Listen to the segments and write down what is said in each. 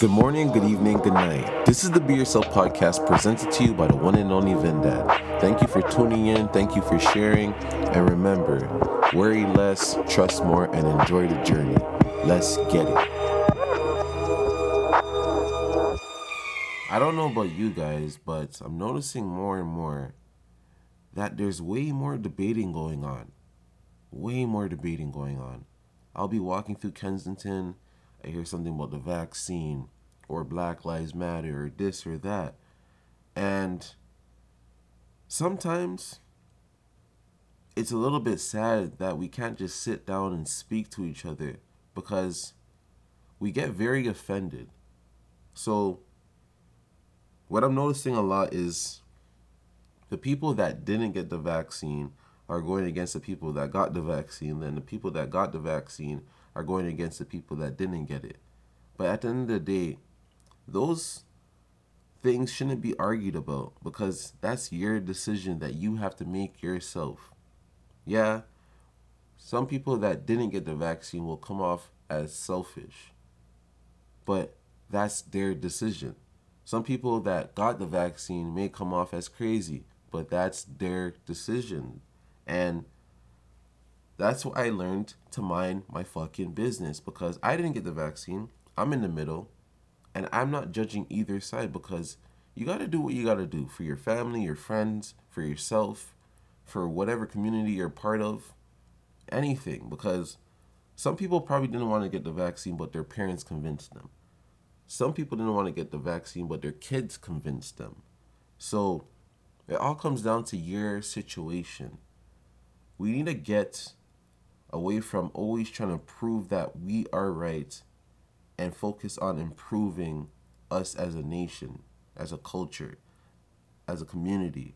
Good morning, good evening, good night. This is the Be Yourself podcast presented to you by the one and only VinDad. Thank you for tuning in, thank you for sharing, and remember worry less, trust more, and enjoy the journey. Let's get it. I don't know about you guys, but I'm noticing more and more that there's way more debating going on. Way more debating going on. I'll be walking through Kensington I hear something about the vaccine or Black Lives Matter or this or that. And sometimes it's a little bit sad that we can't just sit down and speak to each other because we get very offended. So, what I'm noticing a lot is the people that didn't get the vaccine are going against the people that got the vaccine. Then the people that got the vaccine are going against the people that didn't get it. But at the end of the day, those things shouldn't be argued about because that's your decision that you have to make yourself. Yeah, some people that didn't get the vaccine will come off as selfish, but that's their decision. Some people that got the vaccine may come off as crazy, but that's their decision. And that's why I learned to mind my fucking business because I didn't get the vaccine. I'm in the middle and I'm not judging either side because you got to do what you got to do for your family, your friends, for yourself, for whatever community you're part of, anything because some people probably didn't want to get the vaccine but their parents convinced them. Some people didn't want to get the vaccine but their kids convinced them. So it all comes down to your situation. We need to get away from always trying to prove that we are right and focus on improving us as a nation, as a culture, as a community.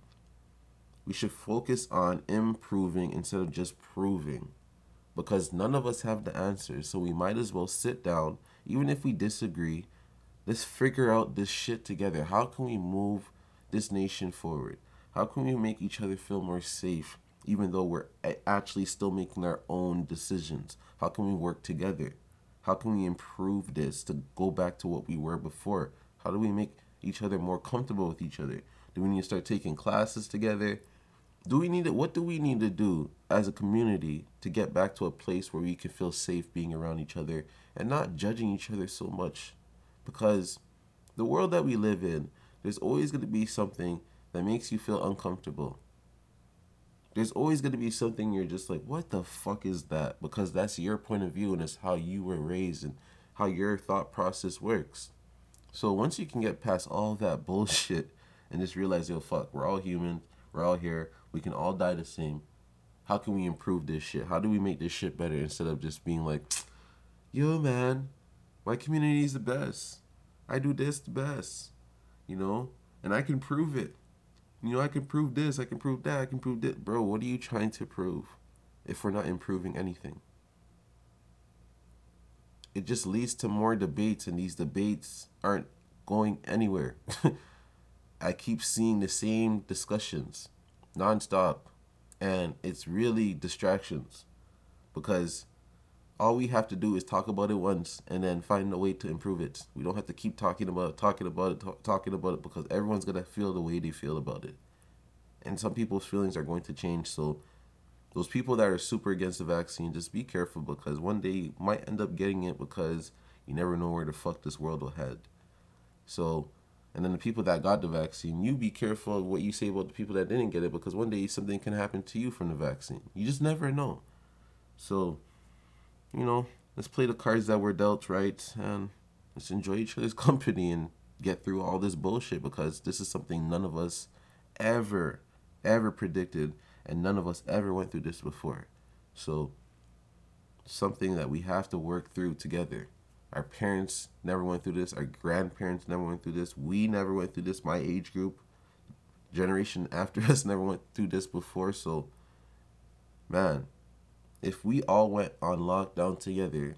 We should focus on improving instead of just proving because none of us have the answers. So we might as well sit down, even if we disagree, let's figure out this shit together. How can we move this nation forward? How can we make each other feel more safe? Even though we're actually still making our own decisions? How can we work together? How can we improve this to go back to what we were before? How do we make each other more comfortable with each other? Do we need to start taking classes together? Do we need to, what do we need to do as a community to get back to a place where we can feel safe being around each other and not judging each other so much? Because the world that we live in, there's always going to be something that makes you feel uncomfortable there's always going to be something you're just like, what the fuck is that? Because that's your point of view and it's how you were raised and how your thought process works. So once you can get past all that bullshit and just realize, yo, fuck, we're all human, we're all here, we can all die the same. How can we improve this shit? How do we make this shit better instead of just being like, yo, man, my community is the best. I do this the best, you know, and I can prove it. You know, I can prove this, I can prove that, I can prove that. Bro, what are you trying to prove if we're not improving anything? It just leads to more debates, and these debates aren't going anywhere. I keep seeing the same discussions nonstop, and it's really distractions because all we have to do is talk about it once and then find a way to improve it. We don't have to keep talking about it, talking about it, talk, talking about it because everyone's going to feel the way they feel about it. And some people's feelings are going to change. So, those people that are super against the vaccine, just be careful because one day you might end up getting it because you never know where the fuck this world will head. So, and then the people that got the vaccine, you be careful of what you say about the people that didn't get it because one day something can happen to you from the vaccine. You just never know. So, you know, let's play the cards that were dealt, right? And let's enjoy each other's company and get through all this bullshit because this is something none of us ever, ever predicted, and none of us ever went through this before. So, something that we have to work through together. Our parents never went through this. Our grandparents never went through this. We never went through this. My age group, generation after us, never went through this before. So, man, if we all went on lockdown together,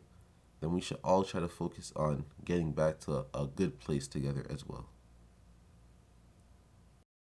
then we should all try to focus on getting back to a, good place together as well.